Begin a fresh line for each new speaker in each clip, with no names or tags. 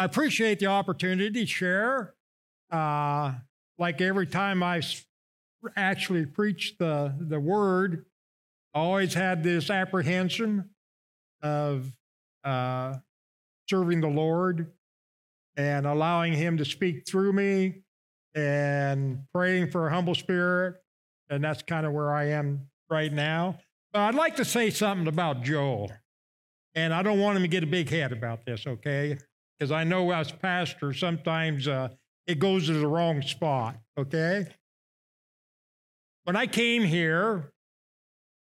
I appreciate the opportunity to share. Uh, like every time I actually preach the, the word, I always had this apprehension of uh, serving the Lord and allowing Him to speak through me and praying for a humble spirit. And that's kind of where I am right now. But I'd like to say something about Joel. And I don't want him to get a big head about this, okay? Because I know as pastor, sometimes uh, it goes to the wrong spot, okay? When I came here,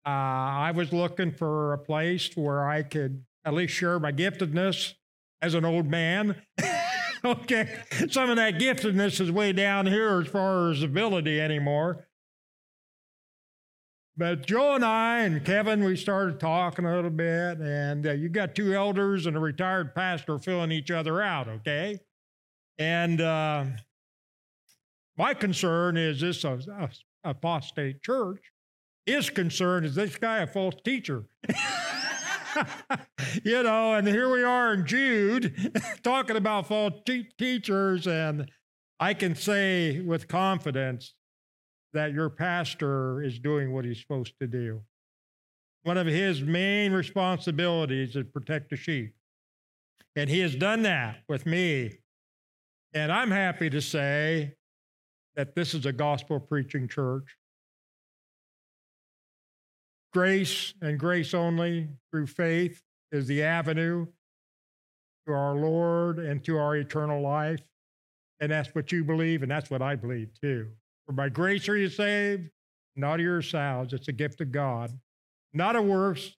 uh, I was looking for a place where I could at least share my giftedness as an old man. okay, some of that giftedness is way down here as far as ability anymore. But Joe and I and Kevin, we started talking a little bit, and uh, you got two elders and a retired pastor filling each other out, okay? And uh, my concern is this a, a apostate church. His concern is this guy a false teacher. you know, and here we are in Jude talking about false te- teachers, and I can say with confidence that your pastor is doing what he's supposed to do. One of his main responsibilities is protect the sheep. And he has done that with me. And I'm happy to say that this is a gospel preaching church. Grace and grace only through faith is the avenue to our Lord and to our eternal life. And that's what you believe, and that's what I believe too. For by grace are you saved, not of yourselves. It's a gift of God, not a works.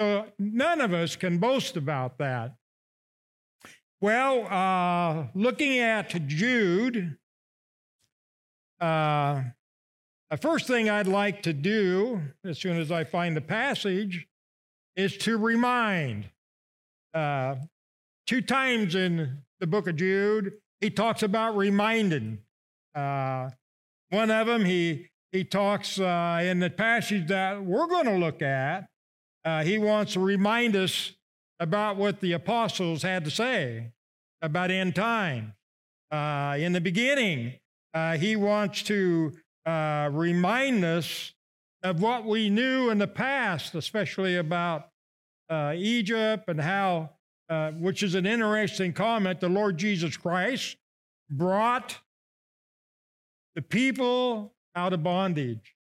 So none of us can boast about that. Well, uh, looking at Jude, uh, the first thing I'd like to do, as soon as I find the passage, is to remind. Uh, two times in the book of Jude, he talks about reminding. Uh, one of them, he, he talks uh, in the passage that we're going to look at, uh, he wants to remind us about what the apostles had to say about end time. Uh, in the beginning, uh, he wants to uh, remind us of what we knew in the past, especially about uh, Egypt and how, which is an interesting comment, the Lord Jesus Christ brought the people out of bondage.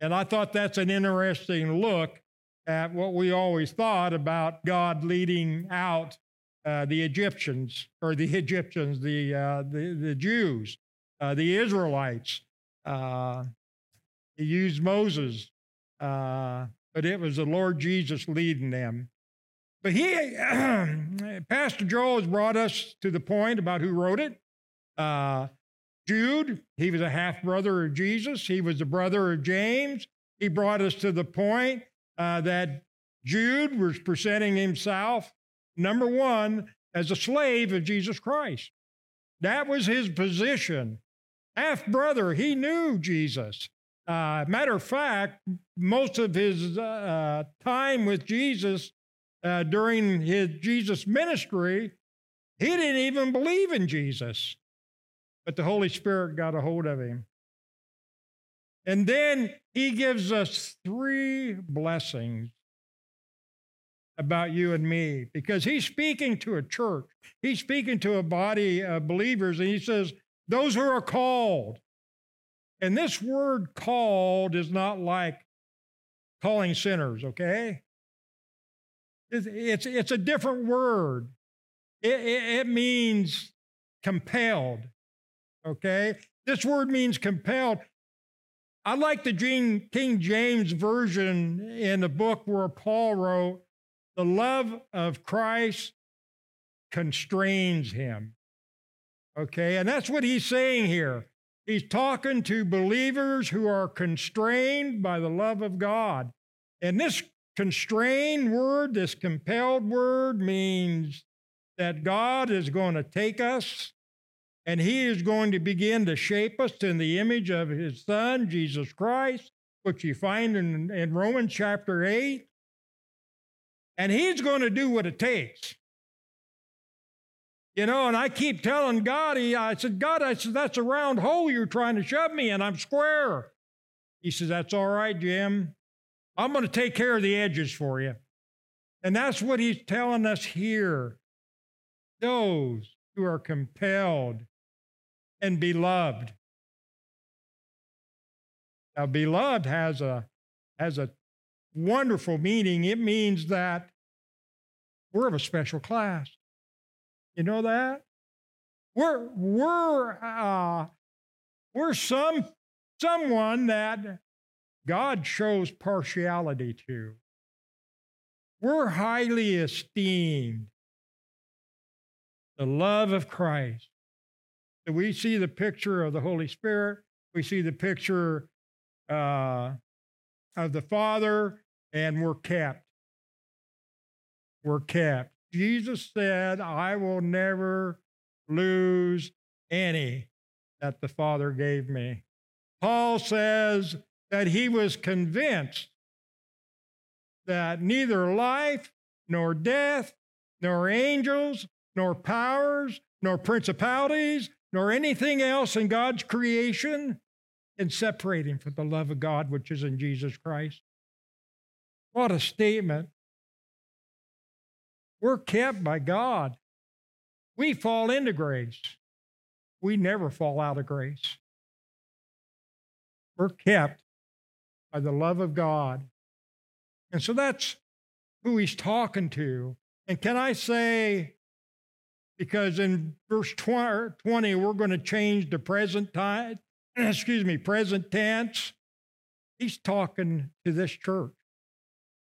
And I thought that's an interesting look at what we always thought about God leading out uh, the Egyptians, or the Egyptians, the, uh, the, the, Jews, uh, the Israelites. Uh, he used Moses, uh, but it was the Lord Jesus leading them. But he, Pastor Joel has brought us to the point about who wrote it. Jude, he was a half brother of Jesus. He was the brother of James. He brought us to the point uh, that Jude was presenting himself, number one, as a slave of Jesus Christ. That was his position. Half brother, he knew Jesus. Uh, matter of fact, most of his uh, time with Jesus uh, during his Jesus ministry, he didn't even believe in Jesus but the Holy Spirit got a hold of him. And then he gives us three blessings about you and me because he's speaking to a church. He's speaking to a body of believers, and he says, Those who are called. And this word called is not like calling sinners, okay? It's, it's, it's a different word. It, it, it means compelled okay? This word means compelled. I like the King James Version in the book where Paul wrote, the love of Christ constrains him. Okay, and that's what he's saying here. He's talking to believers who are constrained by the love of God. And this constrained word, this compelled word, means that God is going to take us and he is going to begin to shape us in the image of his son, Jesus Christ, which you find in, in Romans chapter 8. And he's going to do what it takes. You know, and I keep telling God, he, I said, God, I said, that's a round hole you're trying to shove me in. I'm square. He says, That's all right, Jim. I'm going to take care of the edges for you. And that's what he's telling us here. Those who are compelled and beloved. Now, beloved has a, has a wonderful meaning. It means that we're of a special class. You know that? We're, we're, uh, we're some, someone that God shows partiality to. We're highly esteemed. The love of Christ. We see the picture of the Holy Spirit. We see the picture uh, of the Father, and we're kept. We're kept. Jesus said, I will never lose any that the Father gave me. Paul says that he was convinced that neither life, nor death, nor angels, nor powers, nor principalities, nor anything else in God's creation can separate him from the love of God which is in Jesus Christ. What a statement. We're kept by God. We fall into grace. We never fall out of grace. We're kept by the love of God. And so that's who he's talking to. And can I say, because in verse 20, we're going to change the present time, excuse me, present tense. He's talking to this church.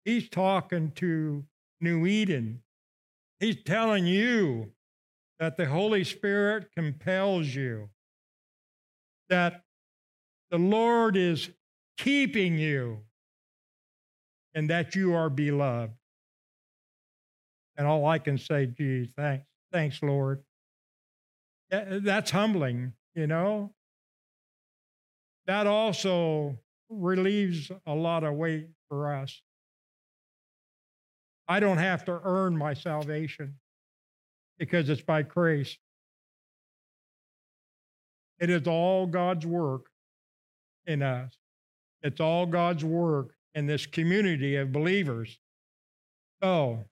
He's talking to New Eden. He's telling you that the Holy Spirit compels you, that the Lord is keeping you, and that you are beloved. And all I can say, gee, thanks, thanks, Lord. That's humbling, you know? That also relieves a lot of weight for us. I don't have to earn my salvation because it's by grace. It is all God's work in us. It's all God's work in this community of believers. So,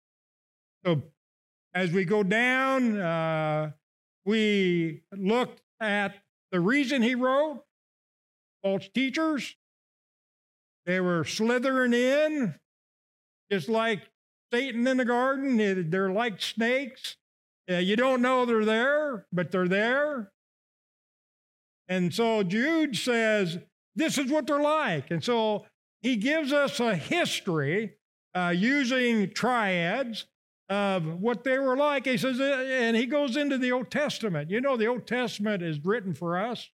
so as we go down, uh, we looked at the reason he wrote false teachers. They were slithering in, just like Satan in the garden. They're like snakes. You don't know they're there, but they're there. And so Jude says, this is what they're like. And so he gives us a history uh, using triads of what they were like. He says, and he goes into the Old Testament. You know, the Old Testament is written for us.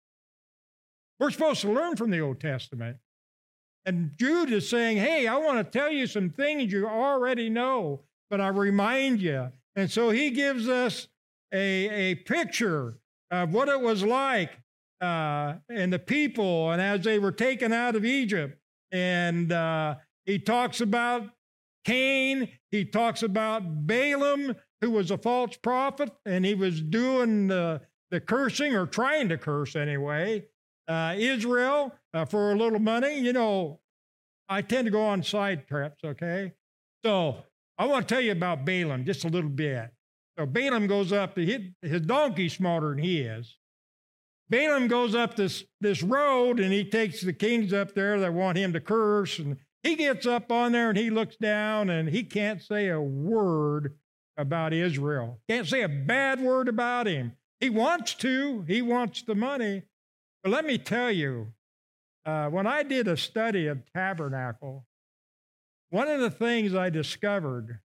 We're supposed to learn from the Old Testament. And Jude is saying, Hey, I want to tell you some things you already know, but I remind you. And so he gives us a, a picture of what it was like uh, and the people and as they were taken out of Egypt. And uh, he talks about Cain, he talks about Balaam, who was a false prophet, and he was doing the, the cursing or trying to curse anyway uh, Israel uh, for a little money. You know, I tend to go on side trips, okay? So I want to tell you about Balaam just a little bit. So Balaam goes up, his, his donkey's smarter than he is. Balaam goes up this, this road and he takes the kings up there that want him to curse. And he gets up on there and he looks down and he can't say a word about Israel. Can't say a bad word about him. He wants to, he wants the money, but let me tell you, uh, when I did a study of tabernacle, one of the things I discovered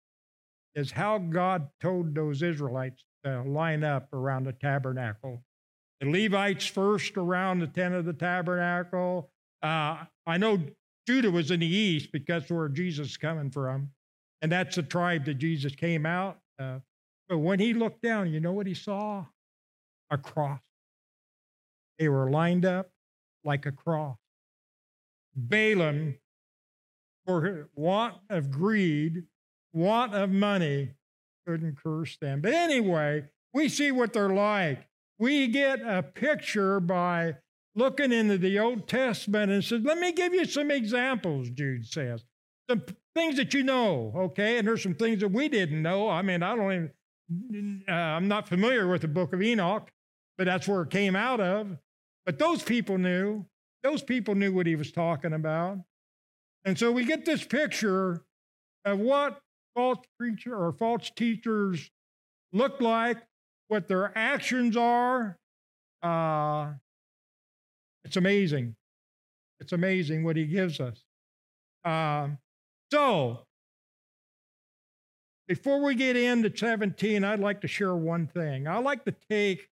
is how God told those Israelites to line up around the tabernacle. The Levites first around the tent of the tabernacle. Uh, I know Judah was in the east because that's where Jesus is coming from. And that's the tribe that Jesus came out of. But when he looked down, you know what he saw? A cross. They were lined up like a cross. Balaam, for want of greed, want of money, couldn't curse them. But anyway, We see what they're like. We get a picture by looking into the Old Testament and says, let me give you some examples, Jude says. Some things that you know, okay? And there's some things that we didn't know. I mean, I don't even, uh, I'm not familiar with the book of Enoch, but that's where it came out of. But those people knew. Those people knew what he was talking about. And so we get this picture of what false preacher or false teachers look like, what their actions are. Uh, it's amazing. It's amazing what he gives us. Uh, so, before we get into 17, I'd like to share one thing. I like to take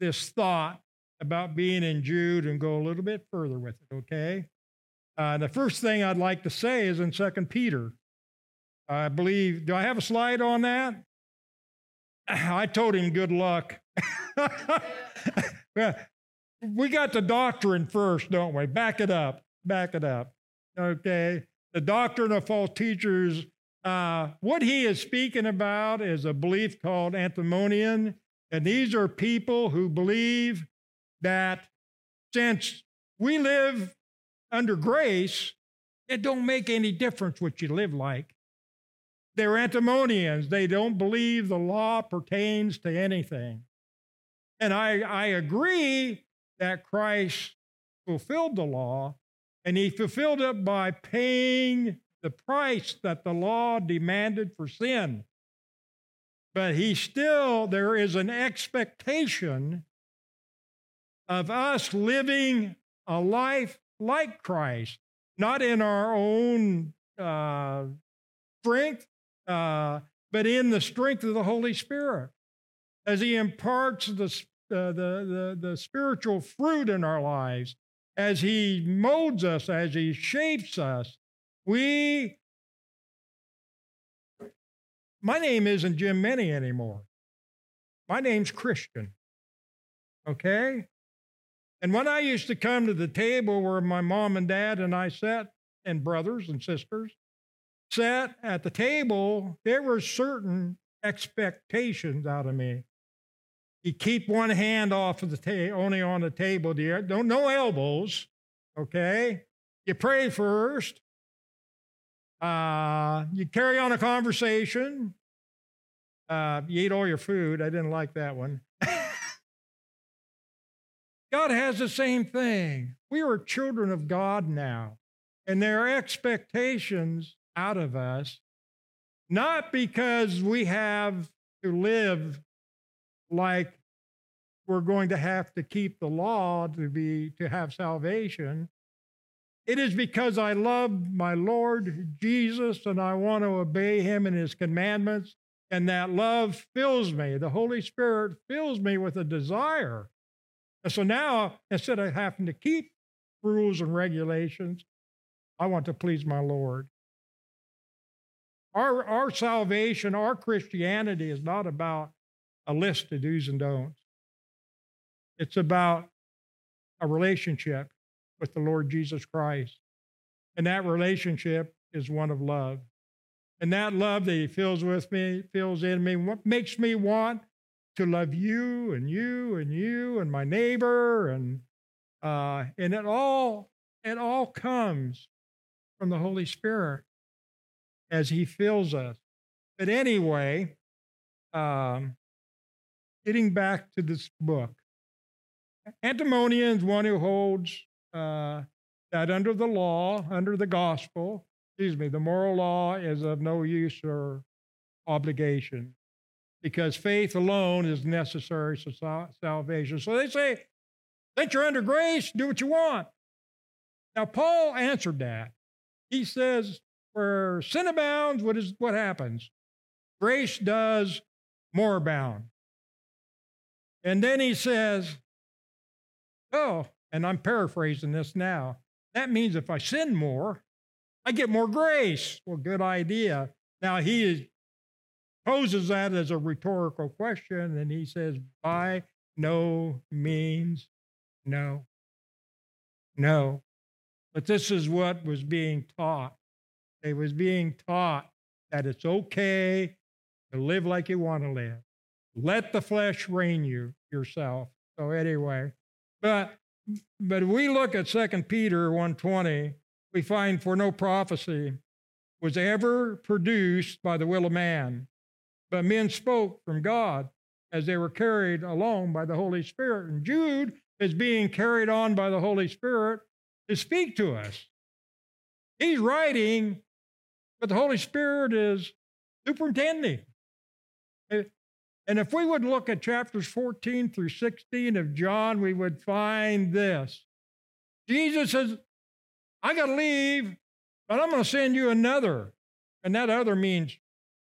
this thought about being in Jude and go a little bit further with it, okay? Uh, the first thing I'd like to say is in Second Peter. I believe, do I have a slide on that? I told him good luck. we got the doctrine first, don't we? Back it up. Back it up. Okay. The doctrine of false teachers. Uh, what he is speaking about is a belief called antimonian. And these are people who believe that since we live under grace, it don't make any difference what you live like. They're antimonians. They don't believe the law pertains to anything. And I, I agree that Christ fulfilled the law, and he fulfilled it by paying the price that the law demanded for sin. But he still, there is an expectation of us living a life like Christ, not in our own uh, strength, uh, but in the strength of the Holy Spirit as He imparts the, uh, the, the, the spiritual fruit in our lives, as He molds us, as He shapes us. We, my name isn't Jim Many anymore. My name's Christian. Okay? And when I used to come to the table where my mom and dad and I sat, and brothers and sisters sat at the table, there were certain expectations out of me. You keep one hand off of the table, only on the table, dear. Don't no elbows, okay? You pray first. Uh, you carry on a conversation. Uh, you eat all your food. I didn't like that one. God has the same thing. We are children of God now, and there are expectations out of us, not because we have to live like we're going to have to keep the law to be to have salvation. It is because I love my Lord Jesus and I want to obey him and his commandments. And that love fills me. The Holy Spirit fills me with a desire and so now, instead of having to keep rules and regulations, I want to please my Lord. Our, our salvation, our Christianity is not about a list of do's and don'ts. It's about a relationship with the Lord Jesus Christ. And that relationship is one of love. And that love that He fills with me, fills in me, what makes me want to love you and you and you and my neighbor and uh, and it all it all comes from the Holy Spirit as He fills us. But anyway, um, getting back to this book, Antinomian is one who holds uh, that under the law, under the gospel, excuse me, the moral law is of no use or obligation because faith alone is necessary for salvation. So they say, since you're under grace, do what you want. Now, Paul answered that. He says, where sin abounds, what, is, what happens? Grace does more abound. And then he says, oh, and I'm paraphrasing this now. That means if I sin more, I get more grace. Well, good idea. Now, he poses that as a rhetorical question, and he says, by no means no. No. But this is what was being taught. It was being taught that it's okay to live like you want to live. Let the flesh reign you yourself. So anyway, but but we look at 2 Peter 1:20, we find for no prophecy was ever produced by the will of man, but men spoke from God as they were carried along by the Holy Spirit. And Jude is being carried on by the Holy Spirit to speak to us. He's writing, but the Holy Spirit is superintending. And if we would look at chapters 14 through 16 of John, we would find this. Jesus says, I got to leave, but I'm going to send you another. And that other means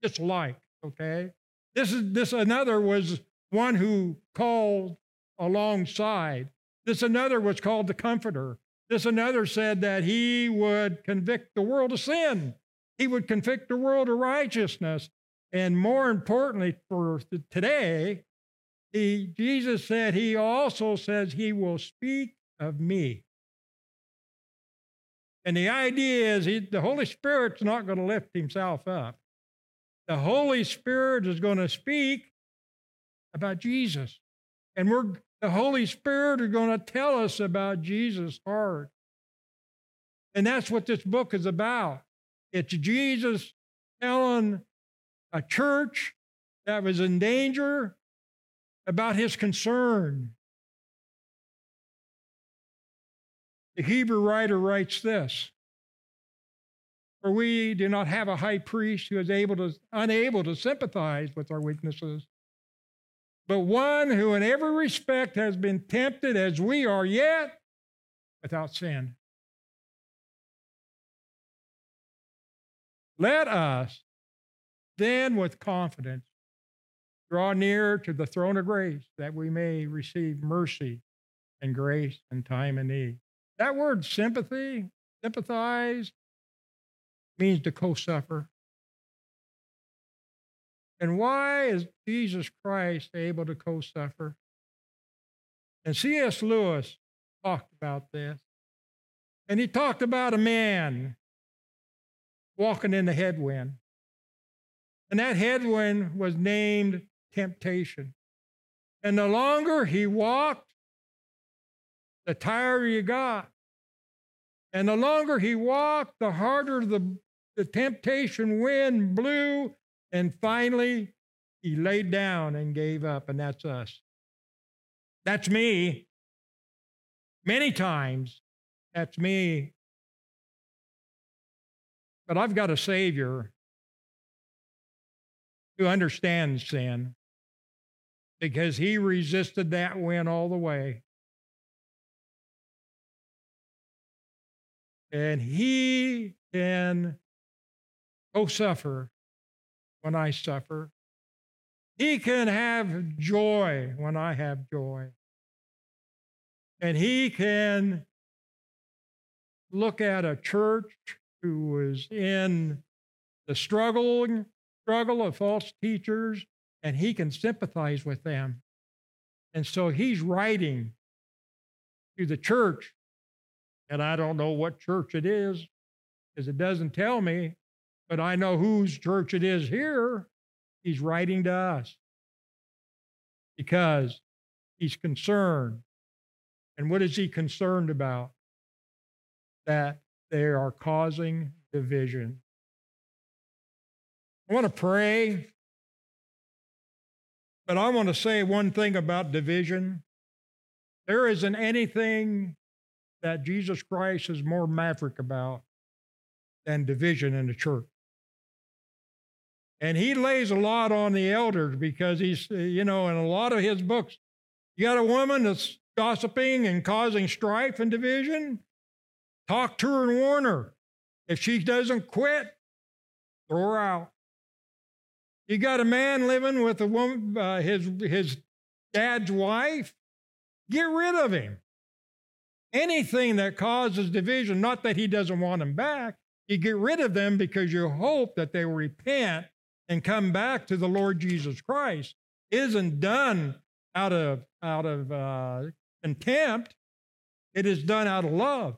just like, okay? This is this another was one who called alongside. This another was called the comforter. This another said that he would convict the world of sin. He would convict the world of righteousness. And more importantly for today, he, Jesus said he also says he will speak of me. And the idea is he, the Holy Spirit's not going to lift himself up. The Holy Spirit is going to speak about Jesus. And we're the Holy Spirit is going to tell us about Jesus' heart. And that's what this book is about. It's Jesus telling a church that was in danger about his concern. The Hebrew writer writes this For we do not have a high priest who is able to, unable to sympathize with our weaknesses, but one who in every respect has been tempted as we are, yet without sin. Let us then with confidence draw near to the throne of grace that we may receive mercy and grace in time of need. That word sympathy, sympathize, means to co suffer. And why is Jesus Christ able to co suffer? And C.S. Lewis talked about this. And he talked about a man walking in the headwind. And that headwind was named temptation. And the longer he walked, the tighter he got. And the longer he walked, the harder the, the temptation wind blew. And finally, he laid down and gave up. And that's us. That's me. Many times, that's me. But I've got a Savior who understands sin because he resisted that wind all the way. And he can co suffer when I suffer. He can have joy when I have joy. And he can look at a church who was in the struggling struggle of false teachers, and he can sympathize with them. And so he's writing to the church, and I don't know what church it is, because it doesn't tell me, but I know whose church it is here. He's writing to us because he's concerned. And what is he concerned about? That they are causing division. I want to pray, but I want to say one thing about division. There isn't anything that Jesus Christ is more maverick about than division in the church. And he lays a lot on the elders because he's, you know, in a lot of his books, you got a woman that's gossiping and causing strife and division, talk to her and warn her. If she doesn't quit, throw her out. You got a man living with a woman, uh, his, his dad's wife, get rid of him. Anything that causes division, not that he doesn't want them back, you get rid of them because you hope that they will repent and come back to the Lord Jesus Christ. is isn't done out of, out of uh, contempt, it is done out of love.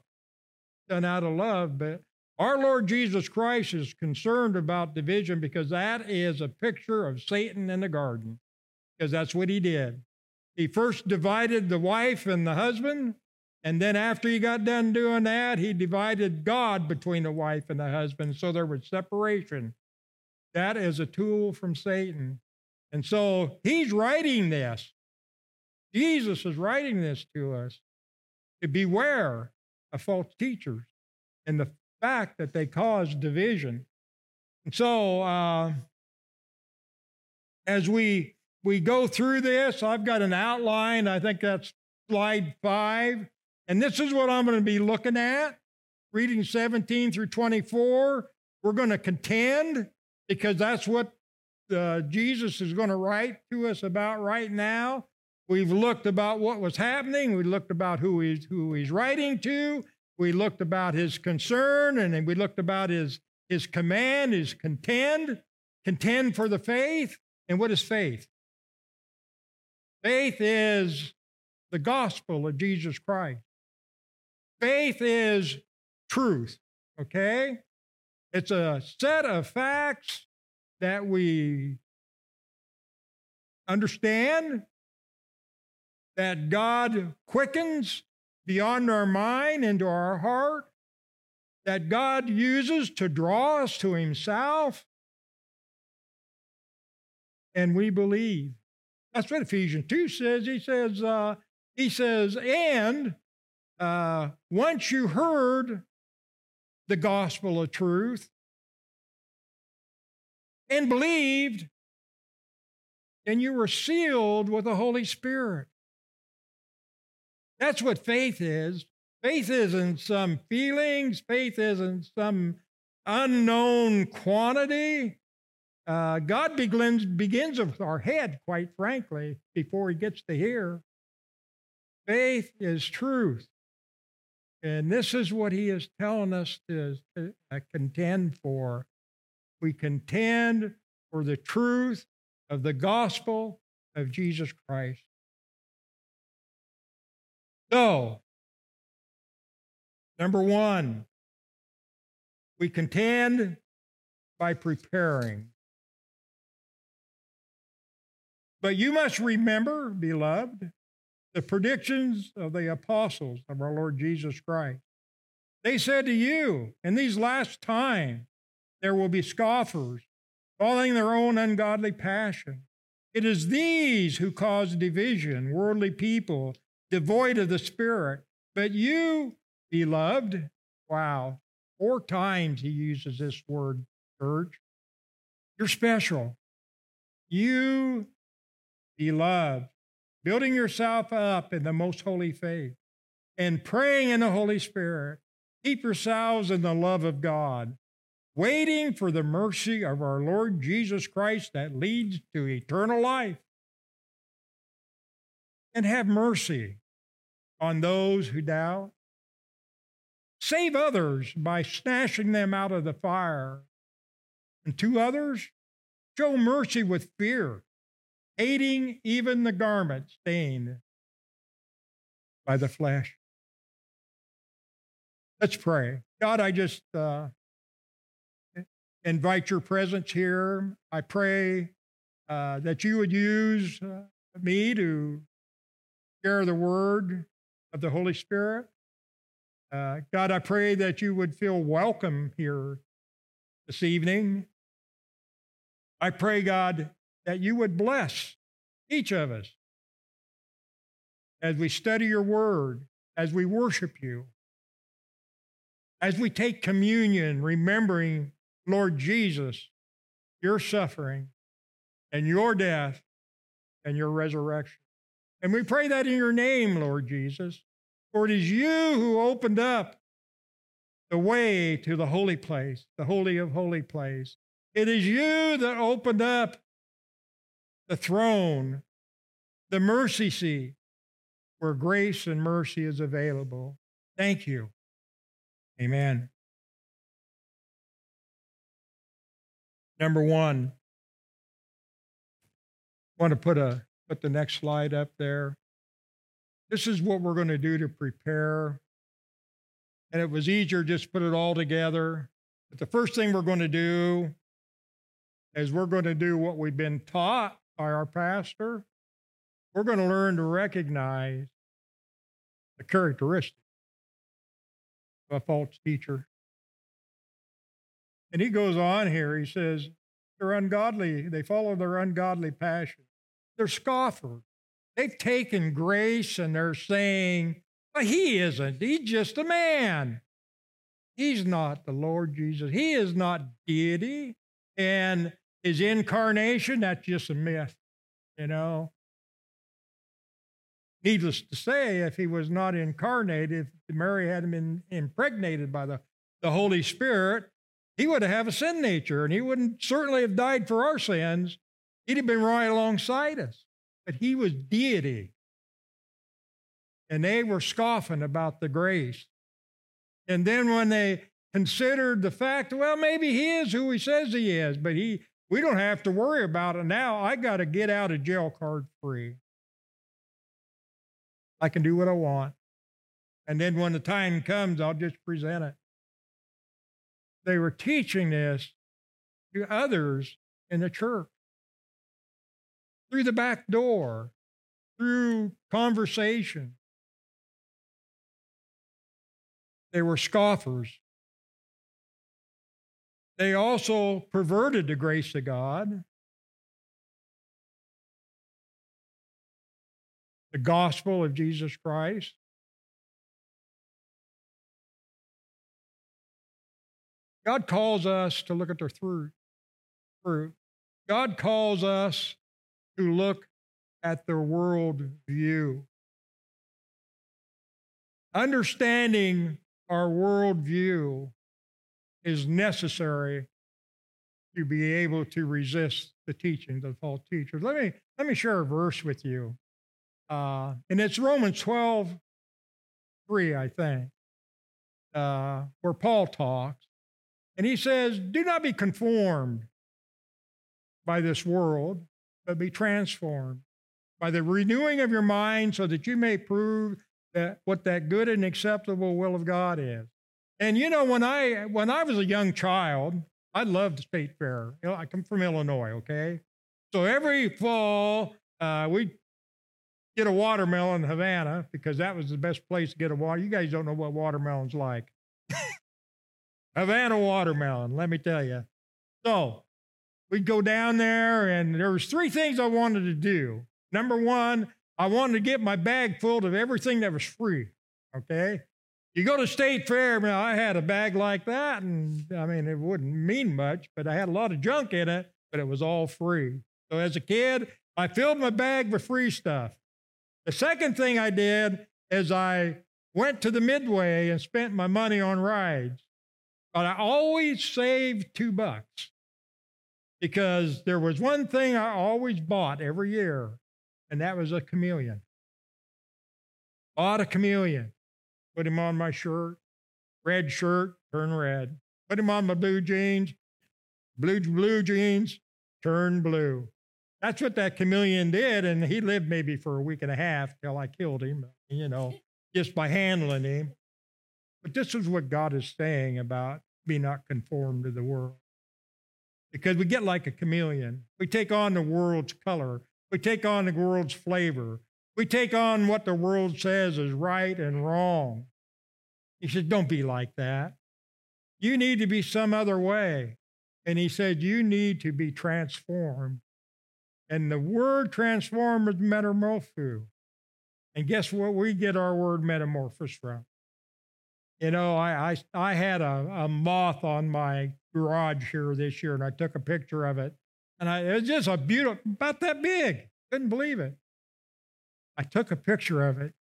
Done out of love, but our Lord Jesus Christ is concerned about division because that is a picture of Satan in the garden. because that's what he did. He first divided the wife and the husband, and then after he got done doing that, he divided God between the wife and the husband. So there was separation. That is a tool from Satan. And so he's writing this. Jesus is writing this to us to beware of false teachers and the fact that they cause division. So, uh, as we we go through this, I've got an outline. I think that's slide five, and this is what I'm going to be looking at. Reading 17 through 24, we're going to contend because that's what uh, Jesus is going to write to us about right now. We've looked about what was happening. We looked about who he's, who he's writing to. We looked about his concern, and we looked about his, his command, his contend, contend for the faith. And what is faith? Faith is the gospel of Jesus Christ. Faith is truth, okay? It's a set of facts that we understand that God quickens beyond our mind into our heart, that God uses to draw us to Himself, and we believe. That's what Ephesians 2 says. He says, uh, he says, and uh, once you heard the gospel of truth and believed, then you were sealed with the Holy Spirit. That's what faith is. Faith isn't some feelings, faith isn't some unknown quantity. Uh, God begins, begins with our head, quite frankly, before he gets to here. Faith is truth. And this is what he is telling us to, uh, contend for. We contend for the truth of the gospel of Jesus Christ. So, number one, we contend by preparing. But you must remember, beloved, the predictions of the apostles of our Lord Jesus Christ. They said to you, in these last times, there will be scoffers, following their own ungodly passion. It is these who cause division, worldly people, devoid of the Spirit. But you, beloved, wow, four times he uses this word, church. You're special. You beloved, building yourself up in the most holy faith and praying in the Holy Spirit. Keep yourselves in the love of God, waiting for the mercy of our Lord Jesus Christ that leads to eternal life. And have mercy on those who doubt. Save others by snatching them out of the fire. And to others, show mercy with fear aiding even the garment stained by the flesh. Let's pray. God, I just uh, invite your presence here. I pray uh, that you would use uh, me to share the word of the Holy Spirit. Uh, God, I pray that you would feel welcome here this evening. I pray, God, that you would bless each of us as we study your word, as we worship you, as we take communion, remembering, Lord Jesus, your suffering and your death and your resurrection. And we pray that in your name, Lord Jesus, for it is you who opened up the way to the holy place, the holy of holy place. It is you that opened up the throne, the mercy seat, where grace and mercy is available. Thank you. Amen. Number one, I want to put a put the next slide up there. This is what we're going to do to prepare. And it was easier just put it all together. But the first thing we're going to do is we're going to do what we've been taught by our pastor, we're going to learn to recognize the characteristics of a false teacher. And he goes on here, he says, they're ungodly. They follow their ungodly passion. They're scoffers. They've taken grace and they're saying, well, he isn't. He's just a man. He's not the Lord Jesus. He is not deity. And his incarnation, that's just a myth, you know. Needless to say, if he was not incarnated, if Mary hadn't been impregnated by the, the Holy Spirit, he would have a sin nature and he wouldn't certainly have died for our sins. He'd have been right alongside us. But he was deity. And they were scoffing about the grace. And then when they considered the fact, well, maybe he is who he says he is, but he we don't have to worry about it now. I got to get out of jail card free. I can do what I want. And then when the time comes, I'll just present it. They were teaching this to others in the church through the back door, through conversation. They were scoffers. They also perverted the grace of God. The gospel of Jesus Christ. God calls us to look at their fruit. fruit. God calls us to look at their world view. Understanding our worldview is necessary to be able to resist the teachings of false teachers. Let me, let me share a verse with you. Uh, and it's Romans 12, 3, I think, uh, where Paul talks. And he says, Do not be conformed by this world, but be transformed by the renewing of your mind so that you may prove that what that good and acceptable will of God is. And you know, when I when I was a young child, I loved the state fair. You know, I come from Illinois, okay? So every fall, uh, we get a watermelon in Havana because that was the best place to get a water. You guys don't know what watermelon's like. Havana watermelon, let me tell you. So we'd go down there, and there was three things I wanted to do. Number one, I wanted to get my bag full of everything that was free. Okay. You go to State Fair, now I had a bag like that, and I mean, it wouldn't mean much, but I had a lot of junk in it, but it was all free. So as a kid, I filled my bag with free stuff. The second thing I did is I went to the Midway and spent my money on rides. But I always saved two bucks because there was one thing I always bought every year, and that was a chameleon. Bought a chameleon, put him on my shirt, red shirt, turn red. Put him on my blue jeans, blue blue jeans, turn blue. That's what that chameleon did, and he lived maybe for a week and a half till I killed him, you know, just by handling him. But this is what God is saying about be not conformed to the world. Because we get like a chameleon. We take on the world's color, we take on the world's flavor, we take on what the world says is right and wrong. He said, Don't be like that. You need to be some other way. And he said, You need to be transformed. And the word transform is metamorpho. And guess what? We get our word metamorphosis from. You know, I, I, I had a, a moth on my garage here this year, and I took a picture of it. And I, it was just a beautiful, about that big. Couldn't believe it. I took a picture of it,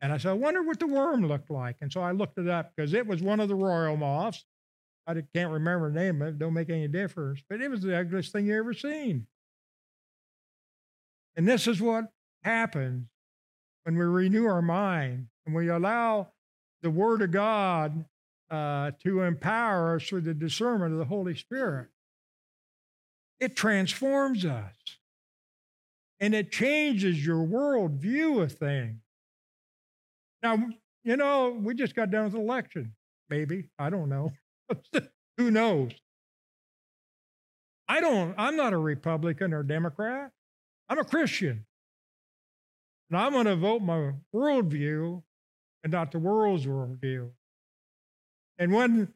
and I said, I wonder what the worm looked like. And so I looked it up because it was one of the royal moths. I can't remember the name of it, don't make any difference, but it was the ugliest thing you ever seen. And this is what happens when we renew our mind and we allow the Word of God uh, to empower us through the discernment of the Holy Spirit. It transforms us and it changes your world view of things. Now, you know, we just got done with the election, maybe. I don't know. Who knows? I don't, I'm not a Republican or Democrat. I'm a Christian. And I'm going to vote my worldview and not the world's worldview. And when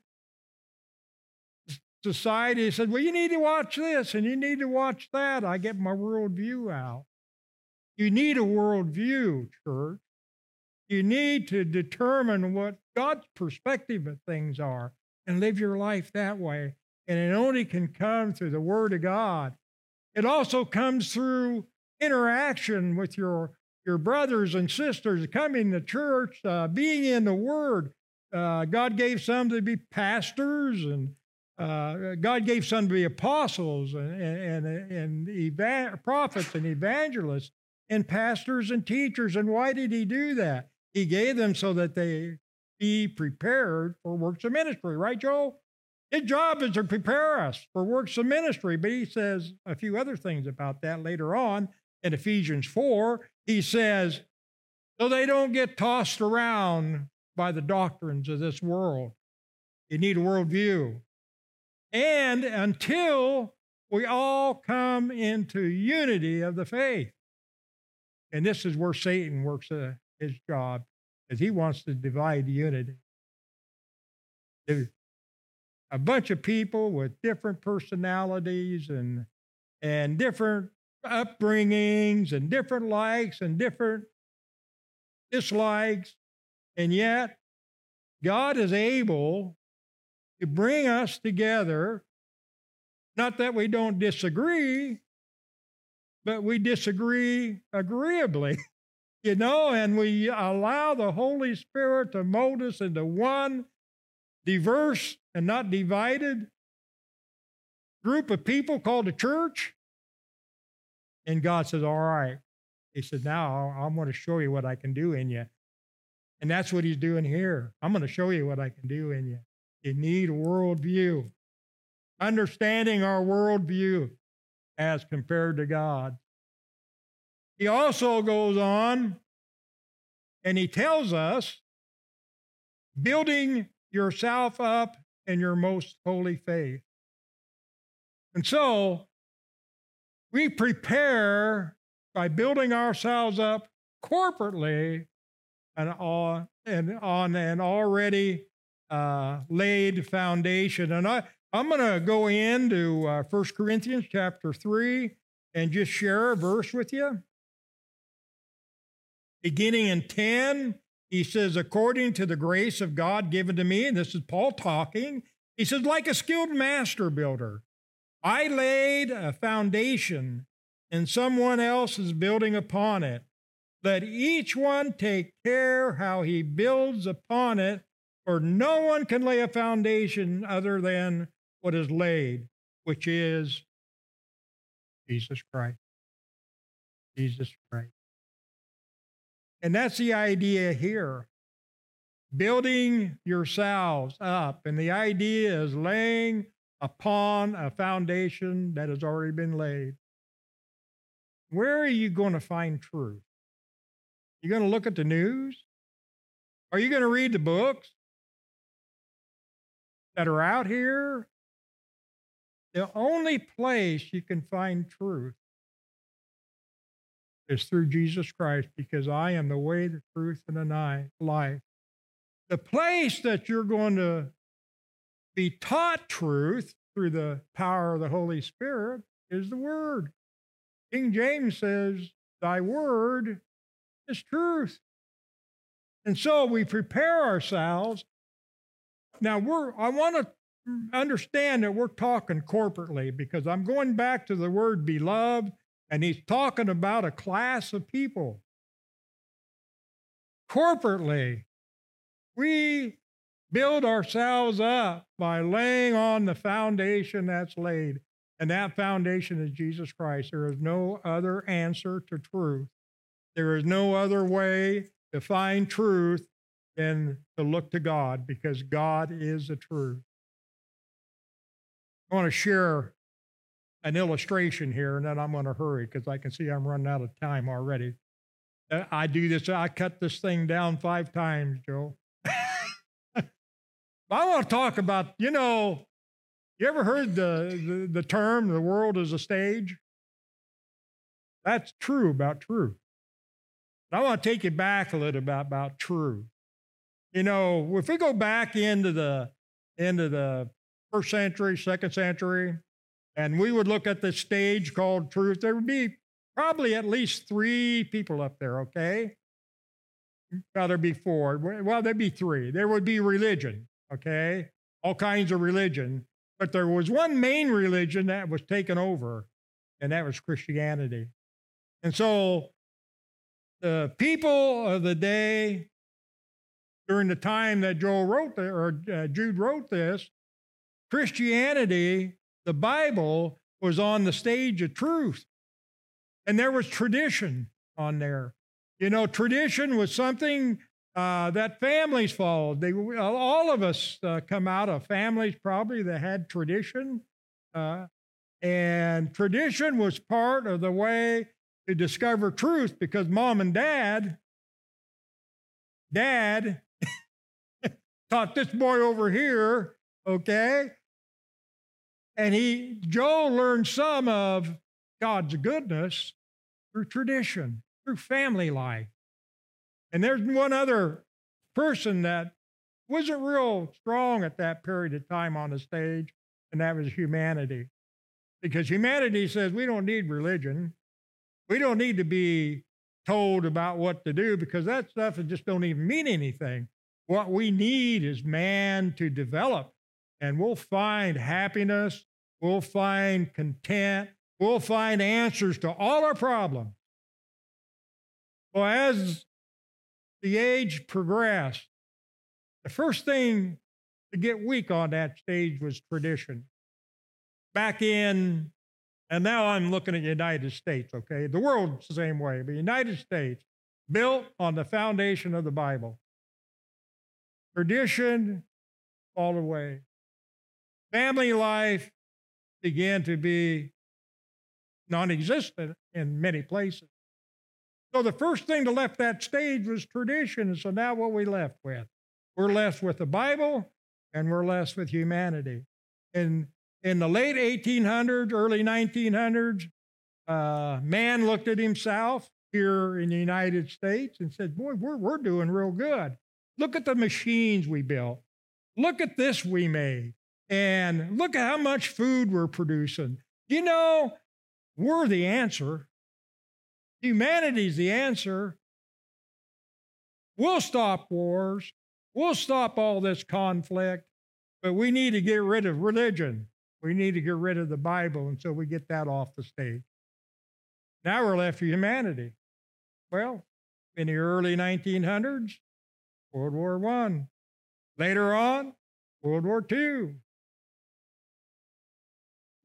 society said, well, you need to watch this and you need to watch that, I get my worldview out. You need a worldview, church. You need to determine what God's perspective of things are and live your life that way. And it only can come through the Word of God. It also comes through interaction with your, your brothers and sisters, coming to church, uh, being in the Word. Uh, God gave some to be pastors, and uh, God gave some to be apostles and, and, and eva- prophets and evangelists and pastors and teachers. And why did He do that? He gave them so that they be prepared for works of ministry, right, Joe? His job is to prepare us for works of ministry, but he says a few other things about that later on in Ephesians 4. He says, so they don't get tossed around by the doctrines of this world. You need a worldview. And until we all come into unity of the faith. And this is where Satan works uh, his job, because he wants to divide unity. A bunch of people with different personalities and and different upbringings and different likes and different dislikes, and yet God is able to bring us together. Not that we don't disagree, but we disagree agreeably. you know, and we allow the Holy Spirit to mold us into one diverse and not divided group of people called a church. And God says, All right. He said, Now I'm going to show you what I can do in you. And that's what he's doing here. I'm going to show you what I can do in you. You need a worldview, understanding our worldview as compared to God. He also goes on and he tells us building yourself up in your most holy faith. And so we prepare by building ourselves up corporately and on, and on an already uh, laid foundation. And I, I'm going to go into uh, 1 Corinthians chapter 3 and just share a verse with you. Beginning in 10, he says, according to the grace of God given to me, and this is Paul talking, he says, like a skilled master builder, I laid a foundation and someone else is building upon it. Let each one take care how he builds upon it, for no one can lay a foundation other than what is laid, which is Jesus Christ. Jesus Christ. And that's the idea here building yourselves up. And the idea is laying upon a foundation that has already been laid. Where are you going to find truth? You going to look at the news? Are you going to read the books that are out here? The only place you can find truth is through Jesus Christ because I am the way, the truth, and the life. The place that you're going to be taught truth through the power of the Holy Spirit is the Word. King James says, Thy Word is truth. And so we prepare ourselves. Now we're I want to understand that we're talking corporately because I'm going back to the word beloved and he's talking about a class of people. Corporately, we build ourselves up by laying on the foundation that's laid. And that foundation is Jesus Christ. There is no other answer to truth. There is no other way to find truth than to look to God because God is the truth. I want to share an illustration here, and then I'm going to hurry because I can see I'm running out of time already. Uh, I do this, I cut this thing down five times, Joe. I want to talk about, you know, You ever heard the, the, the term, the world is a stage? That's true about truth. I want to take you back a little about, about truth. You know, if we go back into the into the first century, second century, and we would look at the stage called truth, there would be probably at least three people up there, okay? Well, there'd be four. Well, there'd be three. There would be religion, okay? All kinds of religion. But there was one main religion that was taken over, and that was Christianity. And so the people of the day during the time that Joel wrote the, or uh, Jude wrote this, Christianity, the Bible, was on the stage of truth. And there was tradition on there. You know, tradition was something uh, that families followed. They, all of us uh, come out of families probably that had tradition. Uh, and tradition was part of the way to discover truth because mom and dad, dad taught this boy over here, okay? And he, Joe learned some of God's goodness through tradition, through family life. And there's one other person that wasn't real strong at that period of time on the stage, and that was humanity. Because humanity says we don't need religion. We don't need to be told about what to do because that stuff just don't even mean anything. What we need is man to develop, and we'll find happiness, we'll find content, we'll find answers to all our problems. Well, as the age progressed, the first thing to get weak on that stage was tradition. Back in, and now I'm looking at the United States, okay? The world's the same way, the United States, built on the foundation of the Bible. Tradition fall away. Family life began to be non existent in many places. So the first thing to left that stage was tradition. And so now what we left with? We're left with the Bible and we're left with humanity. In, in the late 1800s, early 1900s, uh, man looked at himself here in the United States and said, Boy, we're, we're doing real good. Look at the machines we built. Look at this we made. And look at how much food we're producing. You know, we're the answer. Humanity's the answer. We'll stop wars. We'll stop all this conflict. But we need to get rid of religion. We need to get rid of the Bible until we get that off the stage. Now we're left with humanity. Well, in the early 1900s, World War I. Later on, World War II.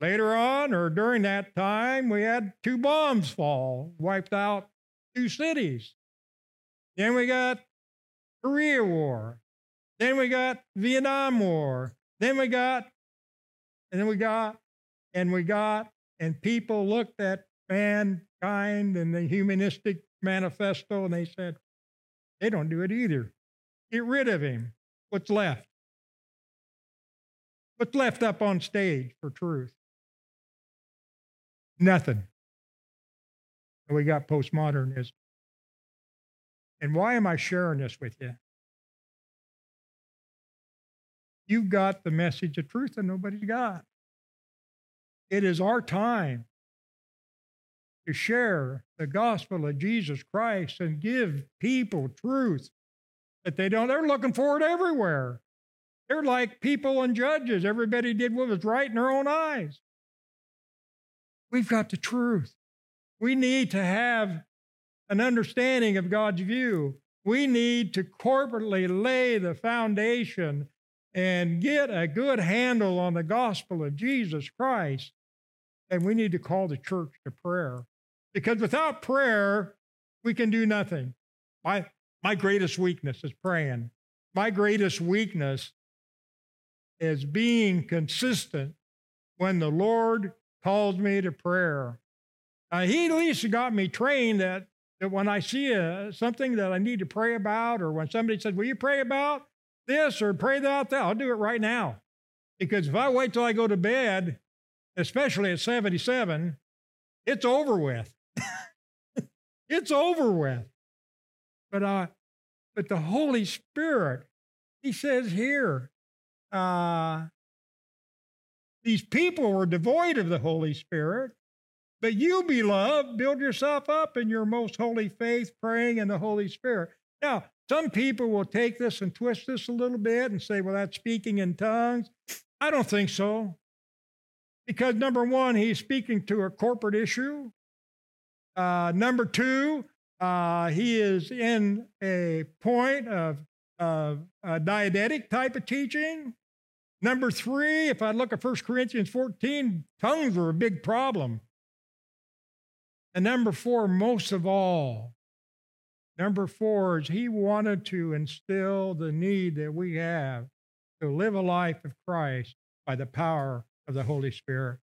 Later on, or during that time, we had two bombs fall, wiped out two cities. Then we got Korea War. Then we got Vietnam War. Then we got, and then we got, and we got, and people looked at mankind and the humanistic manifesto and they said, they don't do it either. Get rid of him. What's left? What's left up on stage for truth? Nothing. And we got postmodernism. And why am I sharing this with you? You've got the message of truth that nobody's got. It is our time to share the gospel of Jesus Christ and give people truth that they don't. They're looking for it everywhere. They're like people and judges. Everybody did what was right in their own eyes. We've got the truth. We need to have an understanding of God's view. We need to corporately lay the foundation and get a good handle on the gospel of Jesus Christ. And we need to call the church to prayer. Because without prayer, we can do nothing. My, my greatest weakness is praying. My greatest weakness is being consistent when the Lord calls me to prayer. Uh, he at least got me trained that, that when I see a, something that I need to pray about, or when somebody says, Will you pray about this or pray that? I'll do it right now. Because if I wait till I go to bed, especially at 77, it's over with. it's over with. But uh, but the Holy Spirit, he says here, uh, these people were devoid of the Holy Spirit, but you, beloved, build yourself up in your most holy faith, praying in the Holy Spirit. Now, some people will take this and twist this a little bit and say, well, that's speaking in tongues. I don't think so. Because number one, he's speaking to a corporate issue. Uh, number two, uh, he is in a point of, of a didactic type of teaching. Number three, if I look at 1 Corinthians 14, tongues were a big problem. And number four, most of all, number four is he wanted to instill the need that we have to live a life of Christ by the power of the Holy Spirit.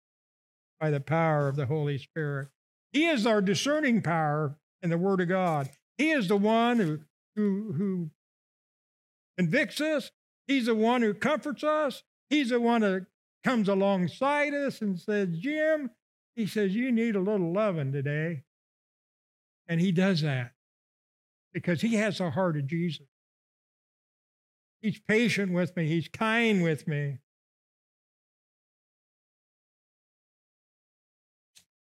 By the power of the Holy Spirit. He is our discerning power in the Word of God. He is the one who, who, who convicts us. He's the one who comforts us. He's the one that comes alongside us and says, Jim, he says, you need a little loving today. And he does that because he has the heart of Jesus. He's patient with me, he's kind with me.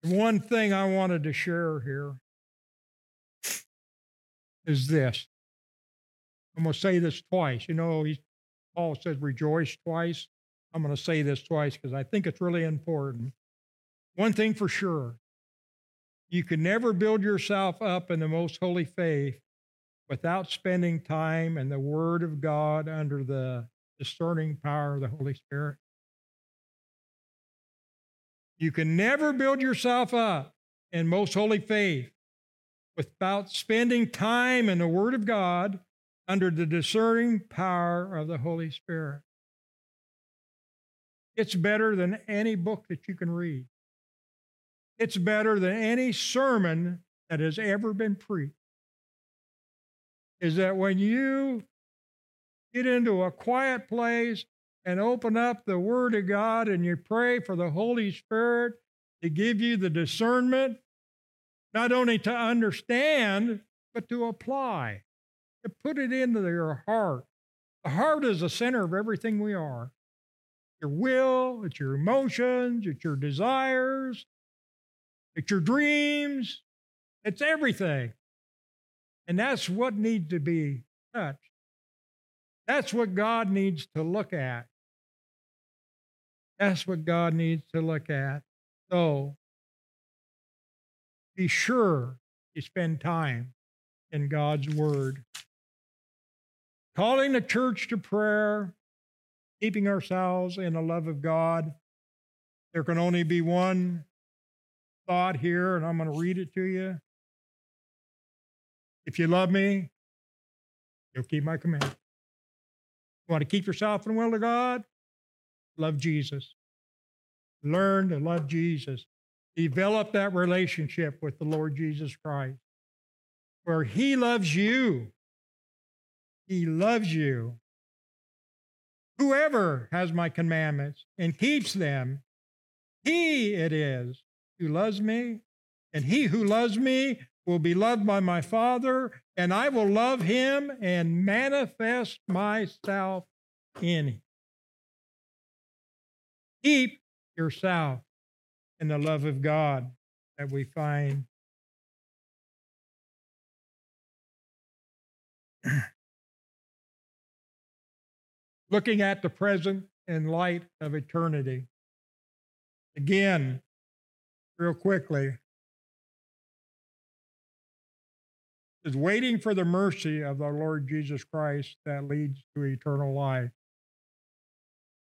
One thing I wanted to share here is this. I'm going to say this twice. You know, Paul says rejoice twice. I'm going to say this twice because I think it's really important. One thing for sure you can never build yourself up in the most holy faith without spending time in the Word of God under the discerning power of the Holy Spirit. You can never build yourself up in most holy faith without spending time in the Word of God under the discerning power of the Holy Spirit. It's better than any book that you can read. It's better than any sermon that has ever been preached. Is that when you get into a quiet place and open up the Word of God and you pray for the Holy Spirit to give you the discernment, not only to understand, but to apply, to put it into your heart. The heart is the center of everything we are your will, it's your emotions, it's your desires, it's your dreams, it's everything. And that's what needs to be touched. That's what God needs to look at. That's what God needs to look at. So be sure you spend time in God's Word. Calling the church to prayer, keeping ourselves in the love of God. There can only be one thought here, and I'm going to read it to you. If you love me, you'll keep my command. You want to keep yourself in the will of God? love Jesus. Learn to love Jesus. Develop that relationship with the Lord Jesus Christ where He loves you. He loves you. Whoever has my commandments and keeps them, he it is who loves me, and he who loves me will be loved by my Father, and I will love him and manifest myself in him. Keep yourself in the love of God that we find. Looking at the present in light of eternity. Again, real quickly, is waiting for the mercy of the Lord Jesus Christ that leads to eternal life.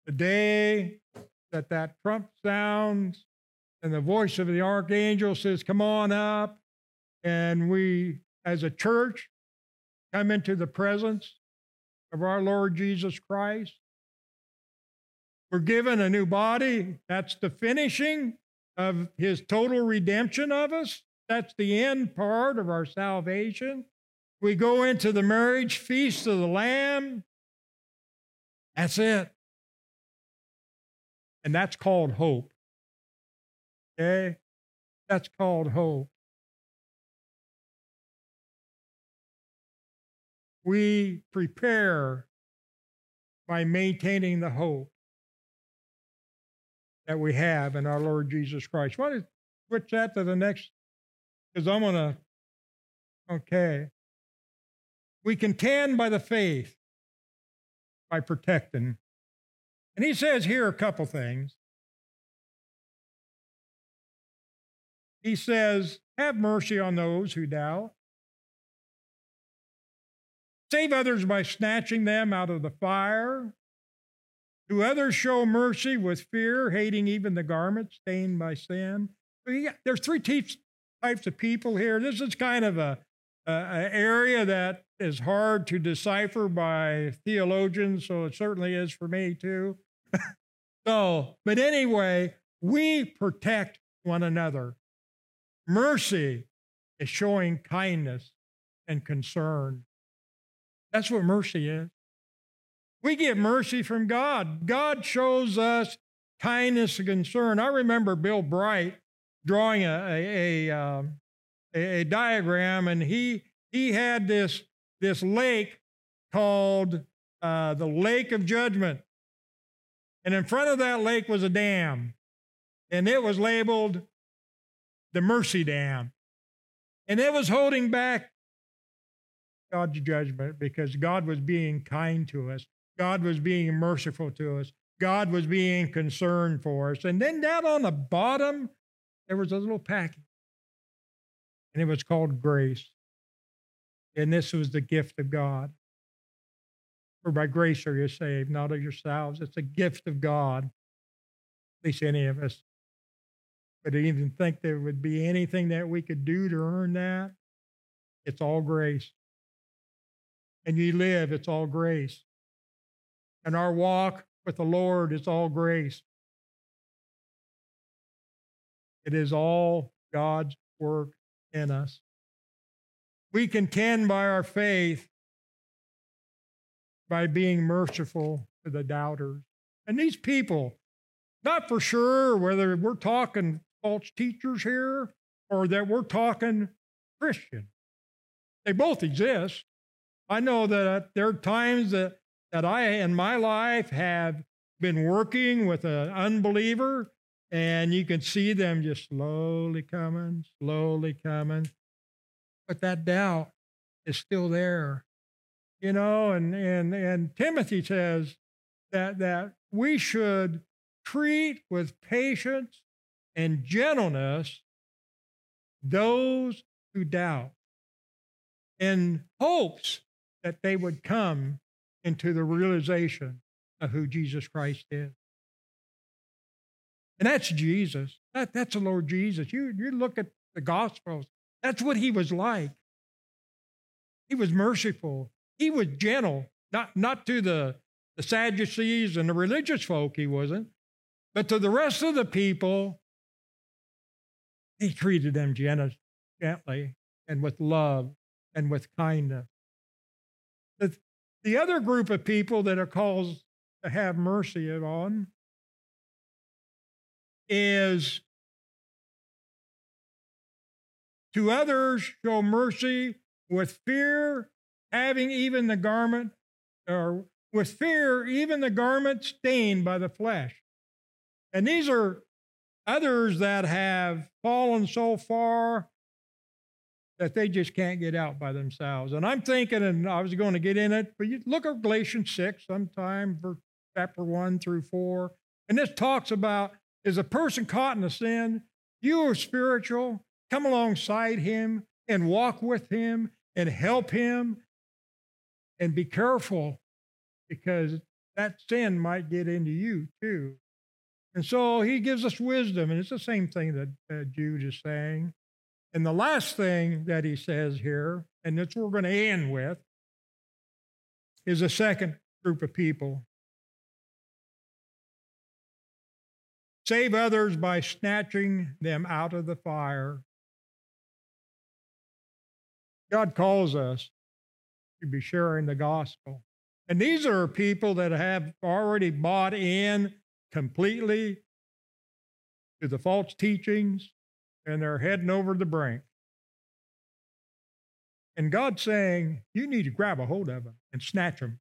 The day that that trump sounds and the voice of the archangel says, Come on up. And we, as a church, come into the presence of our Lord Jesus Christ. We're given a new body. That's the finishing of his total redemption of us. That's the end part of our salvation. We go into the marriage feast of the Lamb. That's it. And that's called hope. Okay? That's called hope. We prepare by maintaining the hope that we have in our Lord Jesus Christ. Don't switch that to the next? Because I'm going to, okay. We contend by the faith, by protecting. And he says here a couple things. He says, Have mercy on those who doubt. Save others by snatching them out of the fire. To others show mercy with fear, hating even the garment stained by sin. There's three types of people here. This is kind of a, a, a area that is hard to decipher by theologians, so it certainly is for me too. so, but anyway, we protect one another. Mercy is showing kindness and concern. That's what mercy is. We get mercy from God. God shows us kindness and concern. I remember Bill Bright drawing a, a, a, um, a diagram, and he, he had this, this lake called uh, the Lake of Judgment. And in front of that lake was a dam, and it was labeled the Mercy Dam. And it was holding back God's judgment because God was being kind to us. God was being merciful to us. God was being concerned for us. And then down on the bottom, there was a little package, and it was called grace. And this was the gift of God. For by grace are you saved, not of yourselves. It's a gift of God. At least any of us would even think there would be anything that we could do to earn that. It's all grace. And you live, it's all grace. And our walk with the Lord is all grace. It is all God's work in us. We contend by our faith by being merciful to the doubters. And these people, not for sure whether we're talking false teachers here or that we're talking Christian, they both exist. I know that uh, there are times that that I, in my life, have been working with an unbeliever, and you can see them just slowly coming, slowly coming. But that doubt is still there, you know. And and and Timothy says that that we should treat with patience and gentleness those who doubt, in hopes that they would come into the realization of who Jesus Christ is. And that's Jesus. That, that's the Lord Jesus. You, you look at the Gospels, that's what he was like. He was merciful, he was gentle, not, not to the, the Sadducees and the religious folk, he wasn't, but to the rest of the people, he treated them gently and with love and with kindness. The, the other group of people that are called to have mercy on is to others show mercy with fear, having even the garment, or with fear, even the garment stained by the flesh. And these are others that have fallen so far that they just can't get out by themselves. And I'm thinking, and I was going to get in it, but you look at Galatians 6 sometime, chapter 1 through 4. And this talks about is a person caught in a sin, you are spiritual, come alongside him and walk with him and help him and be careful because that sin might get into you too. And so he gives us wisdom, and it's the same thing that uh, Jude is saying. And the last thing that he says here, and that's what we're going to end with, is a second group of people. Save others by snatching them out of the fire. God calls us to be sharing the gospel. And these are people that have already bought in completely to the false teachings and they're heading over the brink. And God's saying, you need to grab a hold of them and snatch them.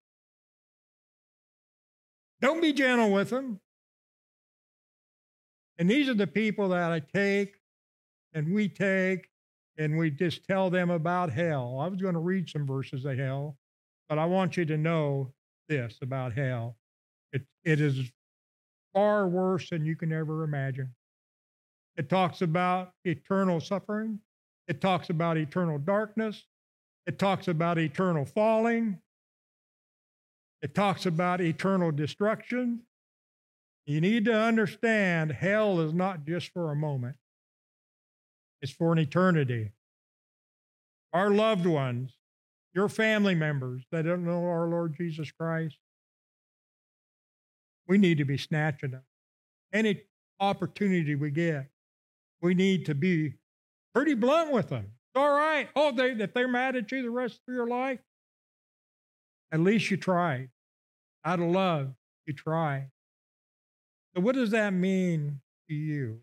Don't be gentle with them. And these are the people that I take and we take and we just tell them about hell. I was going to read some verses of hell, but I want you to know this about hell. It, it is far worse than you can ever imagine. It talks about eternal suffering. It talks about eternal darkness. It talks about eternal falling. It talks about eternal destruction. You need to understand hell is not just for a moment, it's for an eternity. Our loved ones, your family members that don't know our Lord Jesus Christ, we need to be snatching them. Any opportunity we get, we need to be pretty blunt with them. All right. Oh, they, if they're mad at you the rest of your life, at least you tried. Out of love, you try. So, what does that mean to you?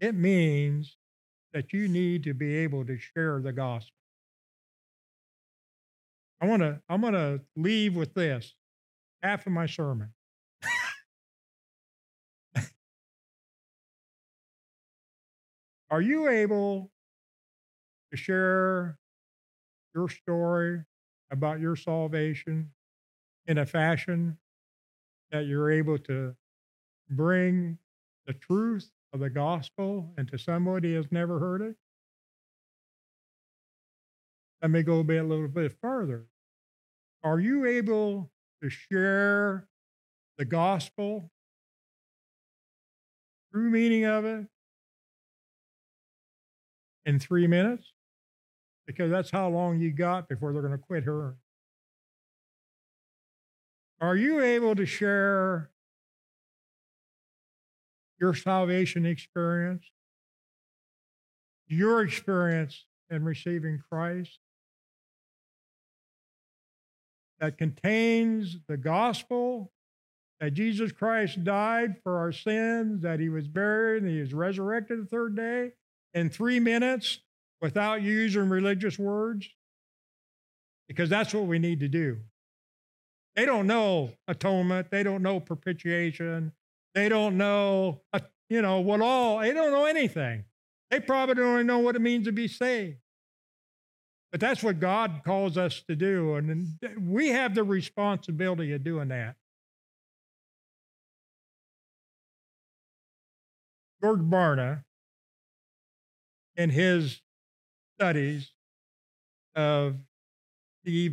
It means that you need to be able to share the gospel. I want to I'm going to leave with this half of my sermon. Are you able to share your story about your salvation in a fashion that you're able to bring the truth of the gospel into somebody who has never heard it? Let me go a, bit, a little bit further. Are you able to share the gospel, true meaning of it, in three minutes because that's how long you got before they're going to quit her. Are you able to share your salvation experience, your experience in receiving Christ that contains the gospel that Jesus Christ died for our sins, that he was buried, and he was resurrected the third day, in three minutes without using religious words? Because that's what we need to do. They don't know atonement, they don't know propitiation, they don't know, uh, you know, what all, they don't know anything. They probably don't even know what it means to be saved. But that's what God calls us to do. And we have the responsibility of doing that. George Barna in his studies of the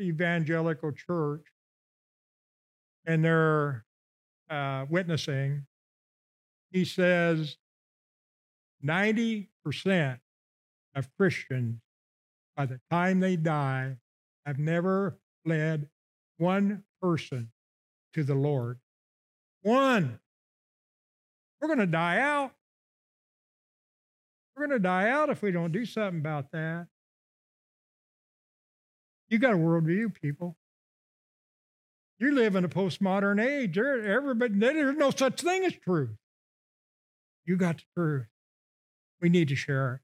evangelical church and their uh, witnessing, he says 90% of Christians, by the time they die, have never led one person to the Lord. One. We're going to die out. We're going to die out if we don't do something about that. You got a worldview, people. You live in a postmodern age. Everybody, there's no such thing as truth. You got the truth. We need to share it.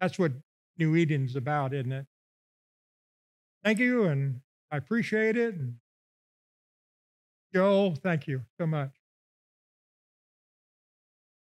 That's what New Eden's about, isn't it? Thank you, and I appreciate it. And Joel, thank you so much.